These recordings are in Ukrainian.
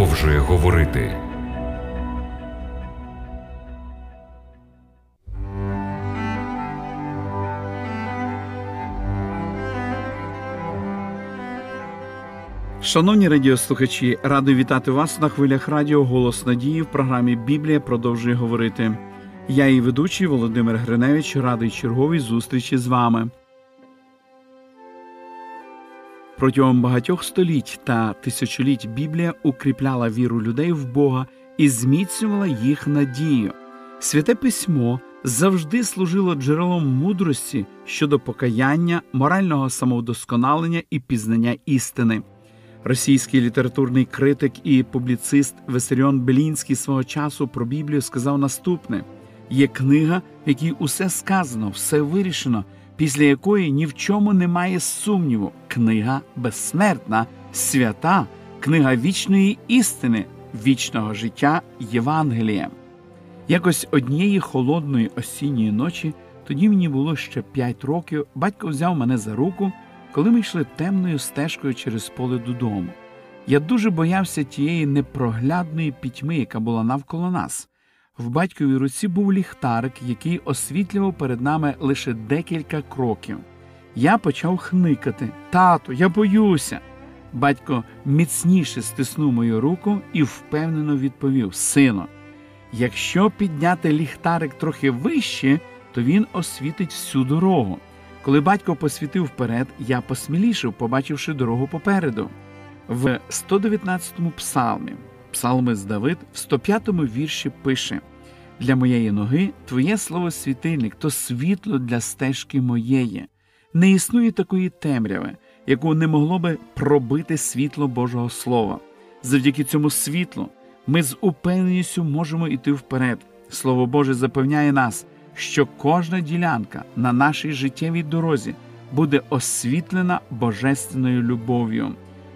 продовжує говорити. Шановні радіослухачі, радий вітати вас на хвилях радіо Голос Надії в програмі Біблія продовжує говорити. Я і ведучий Володимир Гриневич радий черговій зустрічі з вами. Протягом багатьох століть та тисячоліть Біблія укріпляла віру людей в Бога і зміцнювала їх надію. Святе письмо завжди служило джерелом мудрості щодо покаяння, морального самовдосконалення і пізнання істини. Російський літературний критик і публіцист Весеріон Белінський свого часу про Біблію сказав наступне: є книга, в якій усе сказано, все вирішено, після якої ні в чому немає сумніву. Книга безсмертна, свята, книга вічної істини, вічного життя Євангелія. Якось однієї холодної осінньої ночі, тоді мені було ще п'ять років, батько взяв мене за руку коли ми йшли темною стежкою через поле додому. Я дуже боявся тієї непроглядної пітьми, яка була навколо нас. В батьковій руці був ліхтарик, який освітлював перед нами лише декілька кроків. Я почав хникати Тато, я боюся. Батько міцніше стиснув мою руку і впевнено відповів Сино, якщо підняти ліхтарик трохи вище, то він освітить всю дорогу. Коли батько посвітив вперед, я посмілішив, побачивши дорогу попереду. В 119-му псалмі, псалмист Давид, в 105-му вірші пише Для моєї ноги Твоє слово світильник, то світло для стежки моєї. Не існує такої темряви, яку не могло би пробити світло Божого Слова. Завдяки цьому світлу ми з упевненістю можемо йти вперед. Слово Боже запевняє нас що кожна ділянка на нашій життєвій дорозі буде освітлена божественною любов'ю.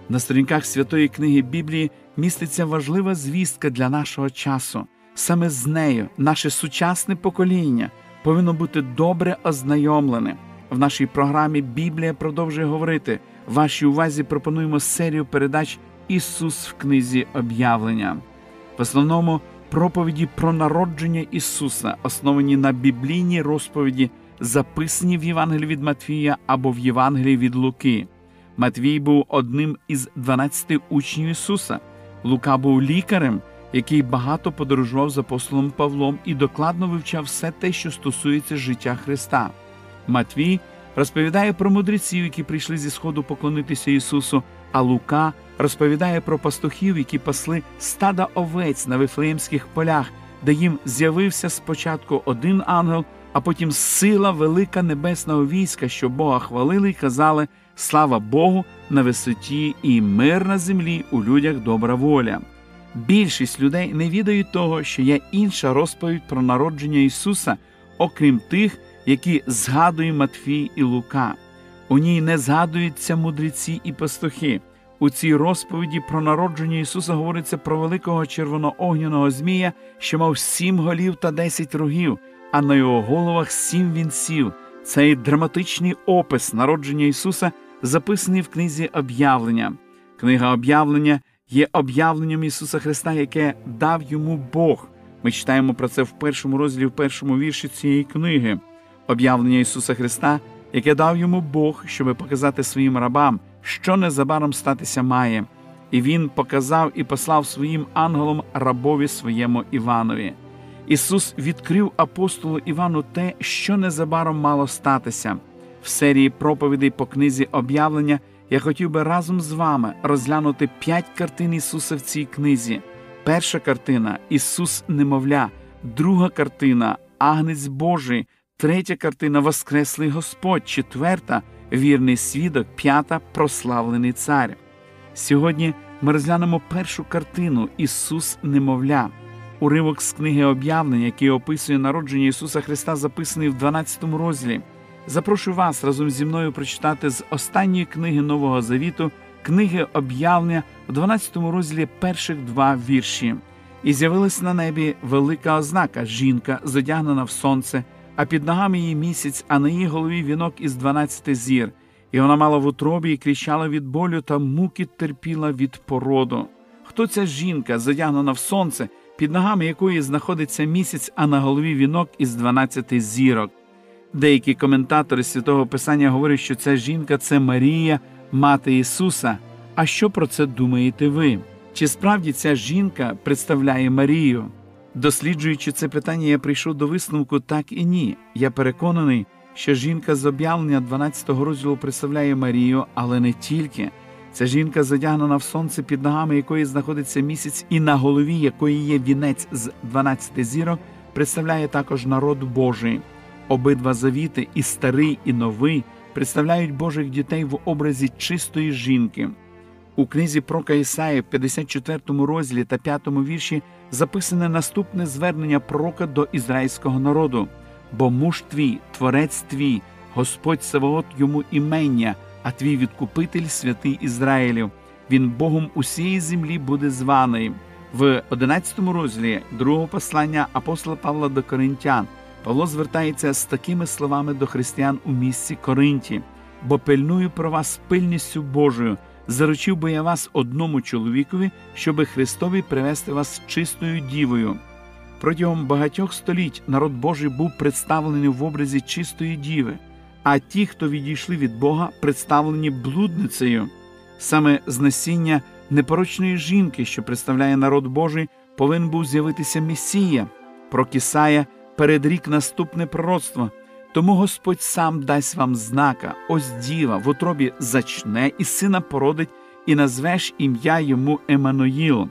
На сторінках святої книги Біблії міститься важлива звістка для нашого часу. Саме з нею наше сучасне покоління повинно бути добре ознайомлене. В нашій програмі Біблія продовжує говорити. Вашій увазі пропонуємо серію передач Ісус в книзі об'явлення. В основному проповіді про народження Ісуса, основані на біблійній розповіді, записані в Євангелії від Матвія або в Євангелії від Луки. Матвій був одним із 12 учнів Ісуса. Лука був лікарем, який багато подорожував з апостолом Павлом і докладно вивчав все те, що стосується життя Христа. Матвій розповідає про мудреців, які прийшли зі сходу поклонитися Ісусу, а Лука розповідає про пастухів, які пасли стада овець на вифлеємських полях, де їм з'явився спочатку один ангел, а потім сила велика небесного війська, що Бога хвалили й казали Слава Богу на висоті і мир на землі у людях добра воля. Більшість людей не відають того, що є інша розповідь про народження Ісуса, окрім тих, які згадує Матфій і Лука. У ній не згадуються мудреці і пастухи. У цій розповіді про народження Ісуса говориться про великого червоноогняного Змія, що мав сім голів та десять рогів, а на його головах сім вінців. Цей драматичний опис народження Ісуса записаний в книзі об'явлення. Книга об'явлення є об'явленням Ісуса Христа, яке дав йому Бог. Ми читаємо про це в першому розділі, в першому вірші цієї книги. Об'явлення Ісуса Христа, яке дав йому Бог, щоб показати своїм рабам що незабаром статися має, і він показав і послав своїм ангелом рабові своєму Іванові. Ісус відкрив апостолу Івану те, що незабаром мало статися. В серії проповідей по книзі об'явлення я хотів би разом з вами розглянути п'ять картин Ісуса в цій книзі. Перша картина Ісус немовля, друга картина Агнець Божий, третя картина Воскреслий Господь, четверта вірний свідок, п'ята прославлений цар. Сьогодні ми розглянемо першу картину Ісус Немовля, уривок з книги об'явлення, який описує народження Ісуса Христа, записаний в 12 розділі. Запрошую вас разом зі мною прочитати з останньої книги Нового Завіту, книги об'явлення в 12 розділі перших два вірші. І з'явилась на небі велика ознака жінка, зодягнена в сонце, а під ногами її місяць, а на її голові вінок із дванадцяти зір, і вона мала в утробі і кричала від болю та муки терпіла від породу. хто ця жінка, задягнена в сонце, під ногами якої знаходиться місяць, а на голові вінок із 12 зірок. Деякі коментатори святого Писання говорять, що ця жінка це Марія, мати Ісуса. А що про це думаєте ви? Чи справді ця жінка представляє Марію? Досліджуючи це питання, я прийшов до висновку так і ні. Я переконаний, що жінка з об'явлення 12 розділу представляє Марію, але не тільки. Ця жінка задягнена в сонце, під ногами якої знаходиться місяць, і на голові якої є вінець з 12 зірок, представляє також народ Божий. Обидва завіти, і старий, і новий, представляють Божих дітей в образі чистої жінки. У книзі про Ісаї в 54 розділі та 5 вірші записане наступне звернення пророка до ізраїльського народу: бо муж твій, творець твій, Господь Саваот йому імення, а твій відкупитель святий Ізраїлів. Він Богом усієї землі буде званий. В 11 розділі другого послання апостола Павла до Коринтян Павло звертається з такими словами до християн у місці Коринті, бо пильную про вас пильністю Божою. Заручив би я вас одному чоловікові, щоби Христові привести вас чистою дівою. Протягом багатьох століть народ Божий був представлений в образі чистої діви, а ті, хто відійшли від Бога, представлені блудницею. Саме з насіння непорочної жінки, що представляє народ Божий, повинен був з'явитися Месія, про Кисая передрік наступне пророцтво. Тому Господь сам дасть вам знака, ось діва в утробі зачне і сина породить, і назвеш ім'я йому Еммануїл.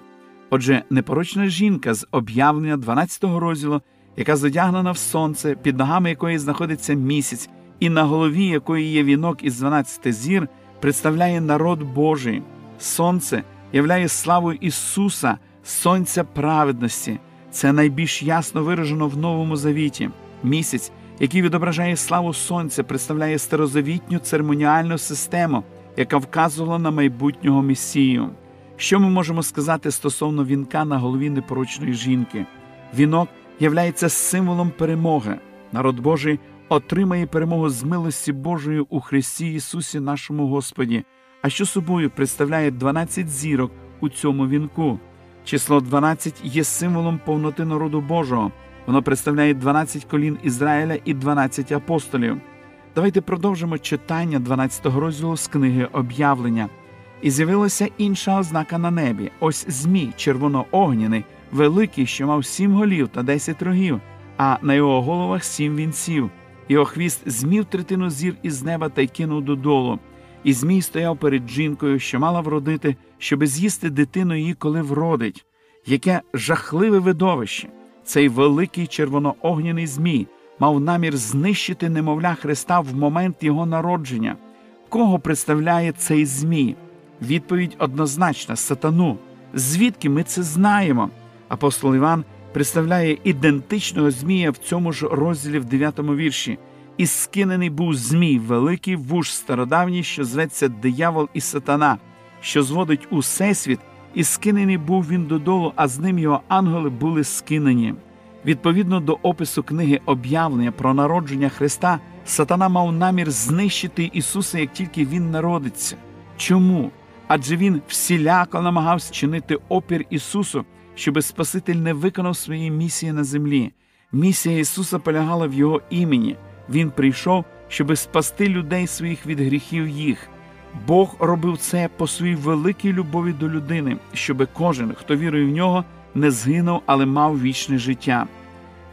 Отже, непорочна жінка з об'явлення 12 розділу, яка задягнена в сонце, під ногами якої знаходиться місяць, і на голові якої є вінок із 12 зір, представляє народ Божий. Сонце являє славу Ісуса, Сонця праведності. Це найбільш ясно виражено в Новому Завіті. Місяць який відображає славу сонця, представляє старозавітню церемоніальну систему, яка вказувала на майбутнього Месію. Що ми можемо сказати стосовно вінка на голові непорочної жінки? Вінок являється символом перемоги. Народ Божий отримає перемогу з милості Божої у Христі Ісусі, нашому Господі. А що собою представляє 12 зірок у цьому вінку? Число 12 є символом повноти народу Божого. Воно представляє 12 колін Ізраїля і 12 апостолів. Давайте продовжимо читання 12 розділу з книги об'явлення. І з'явилася інша ознака на небі: ось Змій, червоноогняний, великий, що мав сім голів та десять рогів, а на його головах сім вінців. Його хвіст змів третину зір із неба та й кинув додолу. І Змій стояв перед жінкою, що мала вродити, щоби з'їсти дитину її, коли вродить. Яке жахливе видовище! Цей великий червоноогняний Змій мав намір знищити немовля Христа в момент його народження. Кого представляє цей Змій? Відповідь однозначна сатану. Звідки ми це знаємо? Апостол Іван представляє ідентичного Змія в цьому ж розділі в 9 вірші. І скинений був Змій, великий вуж стародавній, що зветься диявол і сатана, що зводить усе світ і скинений був він додолу, а з ним його ангели були скинені. Відповідно до опису книги об'явлення про народження Христа, Сатана мав намір знищити Ісуса, як тільки Він народиться. Чому? Адже Він всіляко намагався чинити опір Ісусу, щоби Спаситель не виконав своєї місії на землі. Місія Ісуса полягала в Його імені. Він прийшов, щоби спасти людей своїх від гріхів їх. Бог робив це по своїй великій любові до людини, щоби кожен, хто вірує в нього, не згинув, але мав вічне життя.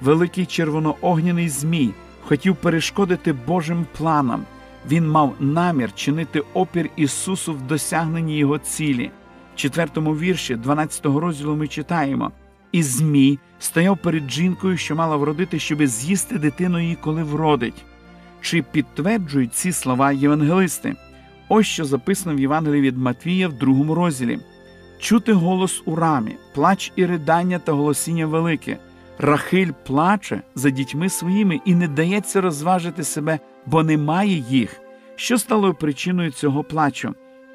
Великий червоноогняний Змій хотів перешкодити Божим планам. Він мав намір чинити опір Ісусу в досягненні Його цілі. В четвертому вірші 12 розділу ми читаємо: І Змій стояв перед жінкою, що мала вродити, щоби з'їсти дитину її, коли вродить. Чи підтверджують ці слова євангелисти? Ось що записано в Євангелії від Матвія в другому розділі: чути голос у рамі, плач і ридання та голосіння велике. Рахиль плаче за дітьми своїми і не дається розважити себе, бо немає їх. Що стало причиною цього плачу?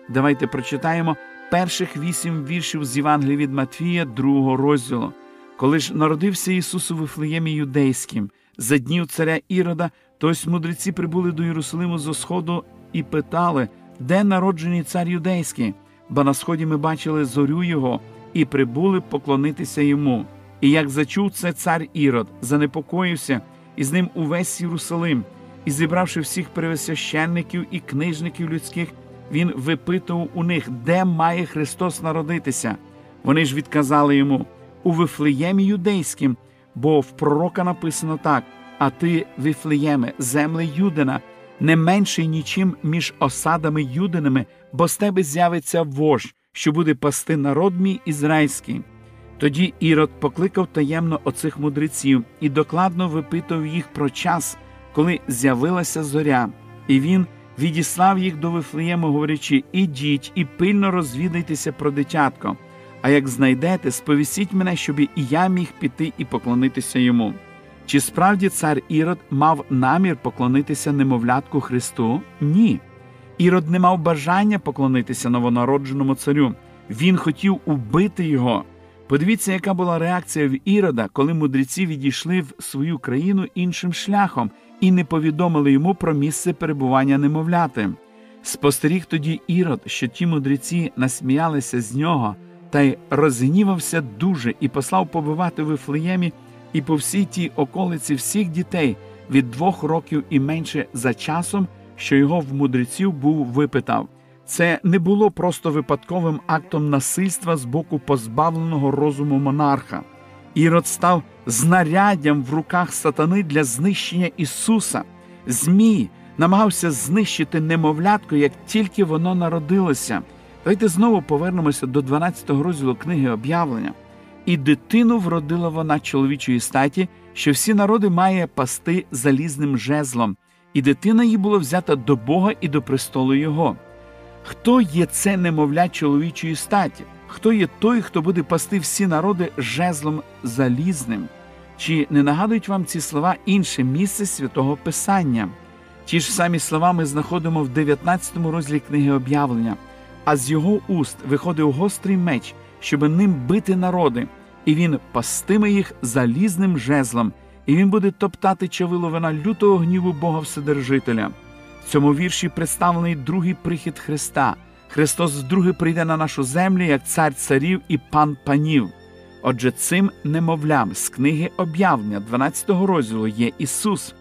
Давайте прочитаємо перших вісім віршів з Євангелії від Матвія, другого розділу. Коли ж народився Ісус у Вифлеємі юдейським, за днів царя Ірода, то ось мудреці прибули до Єрусалиму зо сходу і питали де народжений цар юдейський, бо на сході ми бачили зорю його і прибули поклонитися йому. І як зачув це цар Ірод, занепокоївся, і з ним увесь Єрусалим, і зібравши всіх первосвященників і книжників людських, він випитував у них, де має Христос народитися. Вони ж відказали йому у Вифлеємі юдейським, бо в пророка написано так: А ти, Вифлеєме, земле Юдина, не менший нічим між осадами юдинами, бо з тебе з'явиться вождь, що буде пасти народ мій ізраїльський. Тоді Ірод покликав таємно оцих мудреців і докладно випитував їх про час, коли з'явилася зоря, і він відіслав їх до Вифлеєму, говорячи: Ідіть і пильно розвідайтеся про дитятко. А як знайдете, сповісіть мене, щоб і я міг піти і поклонитися йому. Чи справді цар Ірод мав намір поклонитися немовлятку Христу? Ні. Ірод не мав бажання поклонитися новонародженому царю. Він хотів убити його. Подивіться, яка була реакція в Ірода, коли мудреці відійшли в свою країну іншим шляхом і не повідомили йому про місце перебування немовляти. Спостеріг тоді Ірод, що ті мудреці насміялися з нього, та й розгнівався дуже і послав побивати в Вифлеємі і по всій тій околиці всіх дітей від двох років і менше за часом, що його в мудреців був випитав. Це не було просто випадковим актом насильства з боку позбавленого розуму монарха. Ірод став знаряддям в руках сатани для знищення Ісуса. Змій намагався знищити немовлятко, як тільки воно народилося. Давайте знову повернемося до 12 розділу книги об'явлення. І дитину вродила вона чоловічої статі, що всі народи має пасти залізним жезлом, і дитина її була взята до Бога і до престолу Його. Хто є це немовля чоловічої статі? Хто є той, хто буде пасти всі народи жезлом залізним? Чи не нагадують вам ці слова інше місце святого Писання? Ті ж самі слова ми знаходимо в 19 розділі книги об'явлення, а з його уст виходив гострий меч, щоб ним бити народи, і він пастиме їх залізним жезлом, і він буде топтати чавиловина лютого гніву Бога Вседержителя. В цьому вірші представлений другий прихід Христа. Христос вдруге прийде на нашу землю як цар царів і пан панів. Отже, цим немовлям з книги об'явлення 12 розділу є Ісус.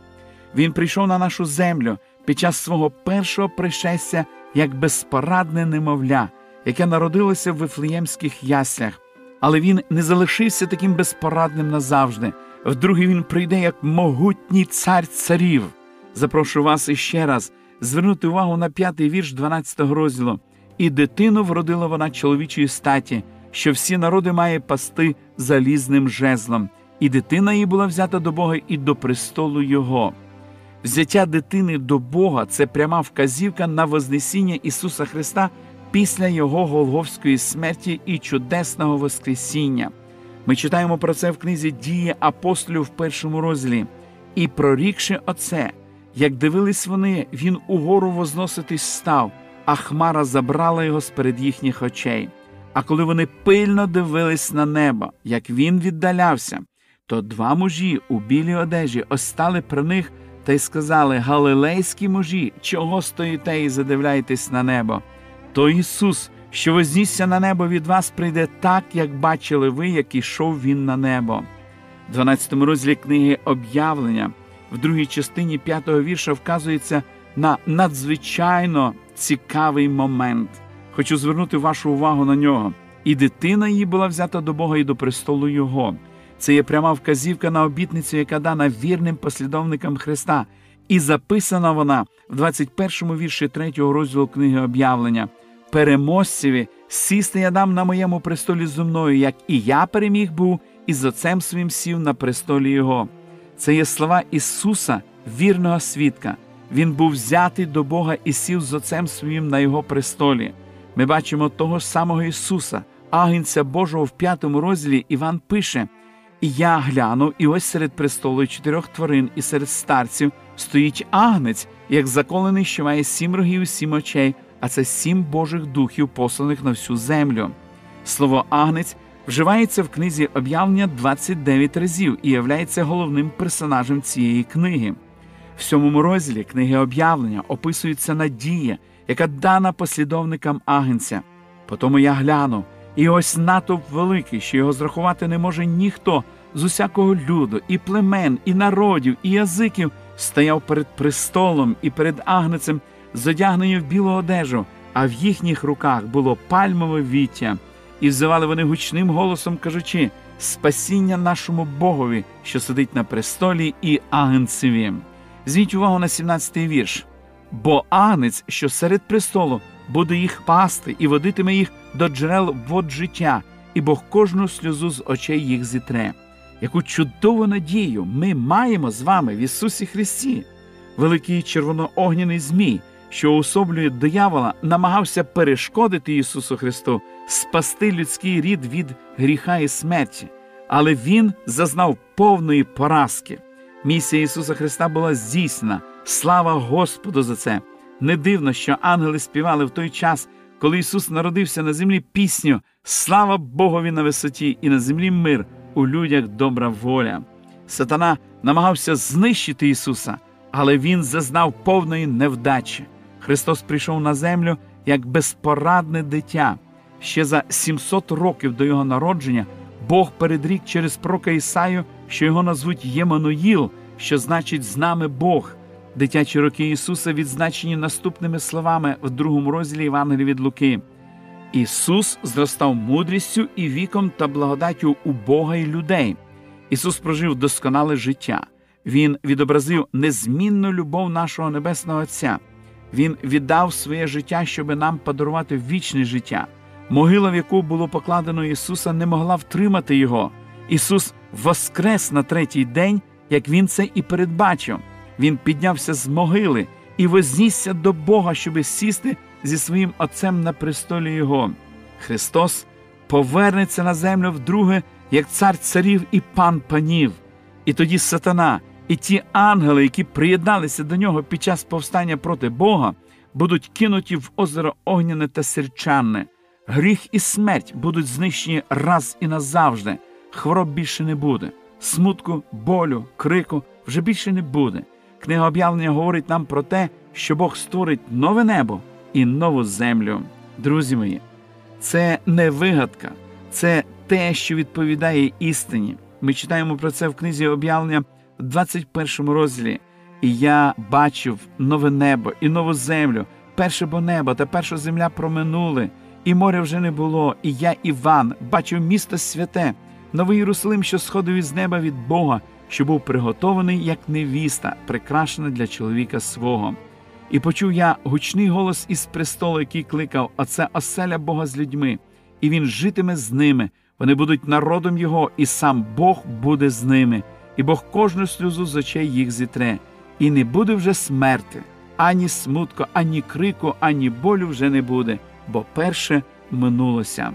Він прийшов на нашу землю під час свого першого пришестя як безпорадне немовля, яке народилося в вифлеємських яслях. Але він не залишився таким безпорадним назавжди. Вдруге він прийде як могутній цар царів. Запрошую вас іще раз звернути увагу на п'ятий вірш 12 розділу. І дитину вродила вона чоловічої статі, що всі народи має пасти залізним жезлом, і дитина її була взята до Бога і до престолу Його. Взяття дитини до Бога це пряма вказівка на Вознесіння Ісуса Христа після Його Голговської смерті і чудесного Воскресіння. Ми читаємо про це в книзі Дії апостолів в першому розділі. І прорікши оце, як дивились вони, він угору возноситись став, а хмара забрала його з перед їхніх очей. А коли вони пильно дивились на небо, як він віддалявся, то два мужі у білій одежі остали при них та й сказали Галилейські мужі, чого стоїте і задивляєтесь на небо? То Ісус, що вознісся на небо від вас, прийде так, як бачили ви, як ішов Він на небо. В 12 розділі книги об'явлення в другій частині п'ятого вірша вказується на надзвичайно цікавий момент. Хочу звернути вашу увагу на нього. І дитина її була взята до Бога і до престолу Його. Це є пряма вказівка на обітницю, яка дана вірним послідовникам Христа, і записана вона в 21 вірші 3 розділу книги об'явлення. Переможцеві сісти я дам на моєму престолі зо мною, як і я переміг був, і з отцем своїм сів на престолі Його. Це є слова Ісуса, вірного свідка. Він був взятий до Бога і сів з отцем своїм на Його престолі. Ми бачимо того ж самого Ісуса, агнця Божого в п'ятому розділі Іван пише. І я глянув, і ось серед престолу чотирьох тварин, і серед старців стоїть агнець, як заколений, що має сім рогів і сім очей, а це сім Божих духів, посланих на всю землю. Слово агнець вживається в книзі об'явлення 29 разів і являється головним персонажем цієї книги. В сьомому розділі книги об'явлення описується надія, яка дана послідовникам агнця. Потому я глянув, І ось натовп великий, що його зрахувати не може ніхто з усякого люду, і племен, і народів, і язиків стояв перед престолом і перед агнецем, зодягнені в білу одежу, а в їхніх руках було пальмове віття, і взивали вони гучним голосом, кажучи: Спасіння нашому Богові, що сидить на престолі, і агнцеві. Зверніть увагу на 17-й вірш. Бо агнець, що серед престолу, буде їх пасти і водитиме їх до джерел вод життя, і Бог кожну сльозу з очей їх зітре. Яку чудову надію ми маємо з вами в Ісусі Христі. Великий червоноогняний Змій, що уособлює диявола, намагався перешкодити Ісусу Христу, спасти людський рід від гріха і смерті, але Він зазнав повної поразки. Місія Ісуса Христа була здійснена. Слава Господу за це! Не дивно, що ангели співали в той час, коли Ісус народився на землі пісню Слава Богові на висоті і на землі мир, у людях добра воля. Сатана намагався знищити Ісуса, але Він зазнав повної невдачі. Христос прийшов на землю як безпорадне дитя. Ще за 700 років до Його народження Бог передрік через пророка Ісаю, що його назвуть Ємануїл, що значить з нами Бог. Дитячі роки Ісуса відзначені наступними словами в другому розділі Євангелія від Луки. Ісус зростав мудрістю і віком та благодаттю у Бога і людей. Ісус прожив досконале життя. Він відобразив незмінну любов нашого Небесного Отця. Він віддав своє життя, щоб нам подарувати вічне життя. Могила, в яку було покладено Ісуса, не могла втримати Його. Ісус воскрес на третій день, як Він це і передбачив. Він піднявся з могили і вознісся до Бога, щоби сісти зі своїм Отцем на престолі Його. Христос повернеться на землю вдруге, як цар царів і пан панів. І тоді сатана і ті ангели, які приєдналися до нього під час повстання проти Бога, будуть кинуті в озеро Огняне та Сірчанне. Гріх і смерть будуть знищені раз і назавжди. Хвороб більше не буде, смутку, болю, крику вже більше не буде. Книга об'явлення говорить нам про те, що Бог створить нове небо і нову землю. Друзі мої, це не вигадка, це те, що відповідає істині. Ми читаємо про це в книзі об'явлення в 21 розділі. І я бачив нове небо і нову землю, перше бо небо та перша земля проминули, і моря вже не було. І я, Іван, бачив місто святе, новий Єрусалим, що сходив із неба від Бога, що був приготований як невіста, прикрашена для чоловіка свого. І почув я гучний голос із престолу, який кликав: Оце оселя Бога з людьми, і він житиме з ними. Вони будуть народом Його, і сам Бог буде з ними, і Бог кожну сльозу з очей їх зітре, і не буде вже смерти, ані смутку, ані крику, ані болю вже не буде, бо перше минулося.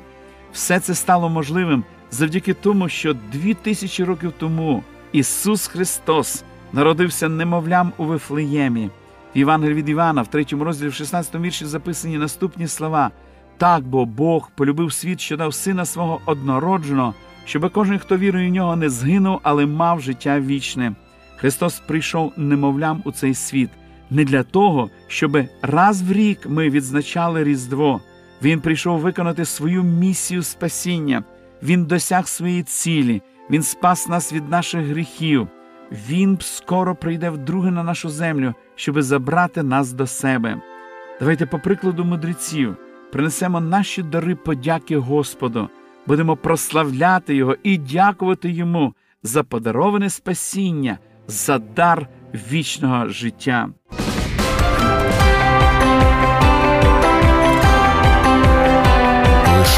Все це стало можливим завдяки тому, що дві тисячі років тому Ісус Христос народився немовлям у Вифлеємі. В Євангелії від Івана, в третьому розділі, в 16 вірші записані наступні слова. Так бо Бог полюбив світ, що дав сина свого однородженого, щоб кожен, хто вірує в нього, не згинув, але мав життя вічне. Христос прийшов немовлям у цей світ не для того, щоб раз в рік ми відзначали Різдво. Він прийшов виконати свою місію спасіння, Він досяг своєї цілі, Він спас нас від наших гріхів. Він скоро прийде вдруге на нашу землю, щоб забрати нас до себе. Давайте, по прикладу мудреців, принесемо наші дари подяки Господу, будемо прославляти Його і дякувати Йому за подароване спасіння, за дар вічного життя.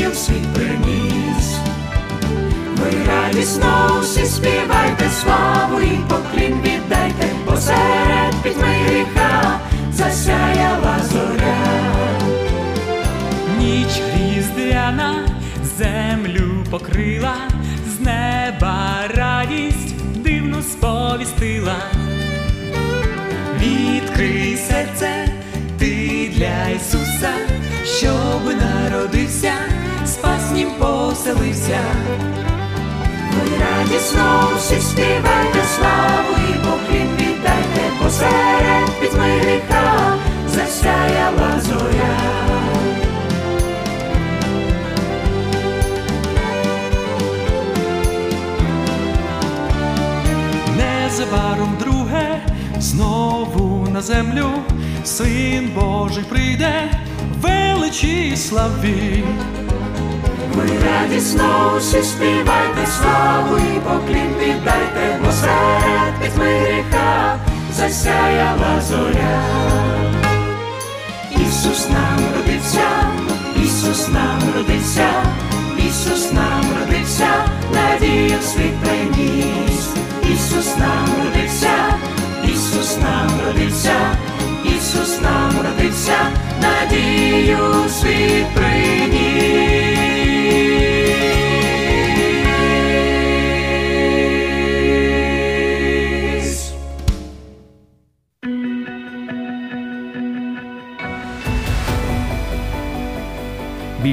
Надію в світ приніс. Ви радісно всі співайте славу і поклін віддайте, посеред пітьми гріха засяяла зоря. Ніч різдвяна землю покрила, з неба радість дивну сповістила. Відкрий серце, ти для Ісуса, щоб народився, спас нім поселився. Ви радісно всі співайте славу і поклін віддайте, посеред пітьми гріха засяяла зоря. Незабаром друге, знову на землю, син Божий прийде, величі славі. Ви радісно всі співайте славу і поклін віддайте, посеред пітьми гріха засяяла зоря. Ісус нам родився, Ісус нам родився, Ісус нам родився, надію світ приніс. Ісус нам родився, Ісус нам родився, Ісус нам родився, надію світ приніс.